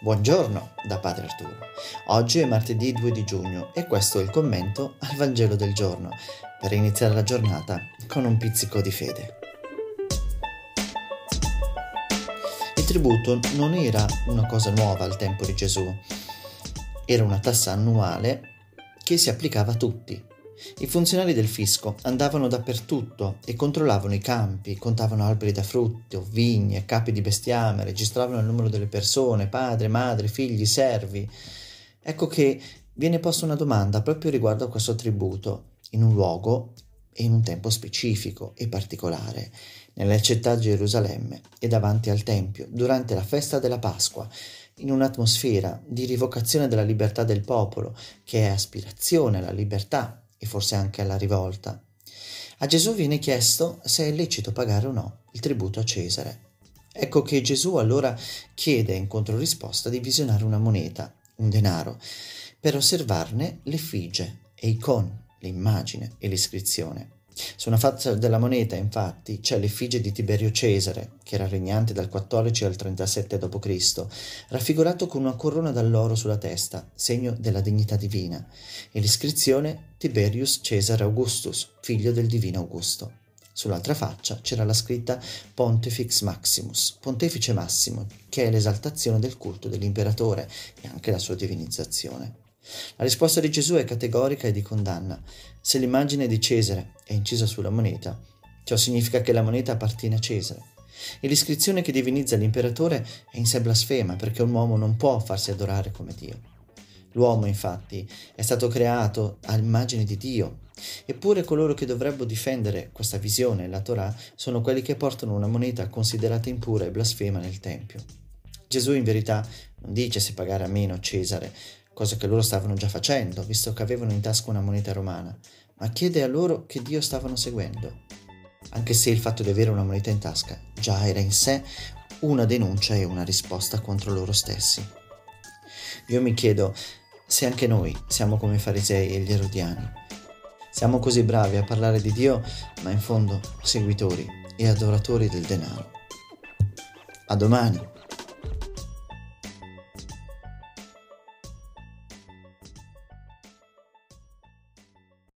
Buongiorno da Padre Arturo. Oggi è martedì 2 di giugno e questo è il commento al Vangelo del giorno per iniziare la giornata con un pizzico di fede. Il tributo non era una cosa nuova al tempo di Gesù, era una tassa annuale che si applicava a tutti, i funzionari del fisco andavano dappertutto e controllavano i campi, contavano alberi da frutto, vigne, capi di bestiame, registravano il numero delle persone, padre, madre, figli, servi. Ecco che viene posta una domanda proprio riguardo a questo tributo, in un luogo e in un tempo specifico e particolare, nella città di Gerusalemme e davanti al Tempio, durante la festa della Pasqua, in un'atmosfera di rivocazione della libertà del popolo, che è aspirazione alla libertà e forse anche alla rivolta. A Gesù viene chiesto se è lecito pagare o no il tributo a Cesare. Ecco che Gesù allora chiede in controrisposta di visionare una moneta, un denaro, per osservarne l'effigie e i con, l'immagine e l'iscrizione. Su una faccia della moneta, infatti, c'è l'effigie di Tiberio Cesare, che era regnante dal 14 al 37 d.C., raffigurato con una corona d'alloro sulla testa, segno della dignità divina, e l'iscrizione Tiberius Cesare Augustus, figlio del divino Augusto. Sull'altra faccia c'era la scritta Pontifex Maximus, pontefice massimo, che è l'esaltazione del culto dell'imperatore e anche la sua divinizzazione. La risposta di Gesù è categorica e di condanna. Se l'immagine di Cesare è incisa sulla moneta, ciò significa che la moneta appartiene a Cesare. E l'iscrizione che divinizza l'imperatore è in sé blasfema perché un uomo non può farsi adorare come Dio. L'uomo, infatti, è stato creato all'immagine di Dio, eppure coloro che dovrebbero difendere questa visione, la Torah, sono quelli che portano una moneta considerata impura e blasfema nel Tempio. Gesù in verità non dice se pagare a meno Cesare, cosa che loro stavano già facendo, visto che avevano in tasca una moneta romana, ma chiede a loro che Dio stavano seguendo. Anche se il fatto di avere una moneta in tasca già era in sé una denuncia e una risposta contro loro stessi. Io mi chiedo se anche noi siamo come i farisei e gli erodiani. Siamo così bravi a parlare di Dio, ma in fondo seguitori e adoratori del denaro. A domani!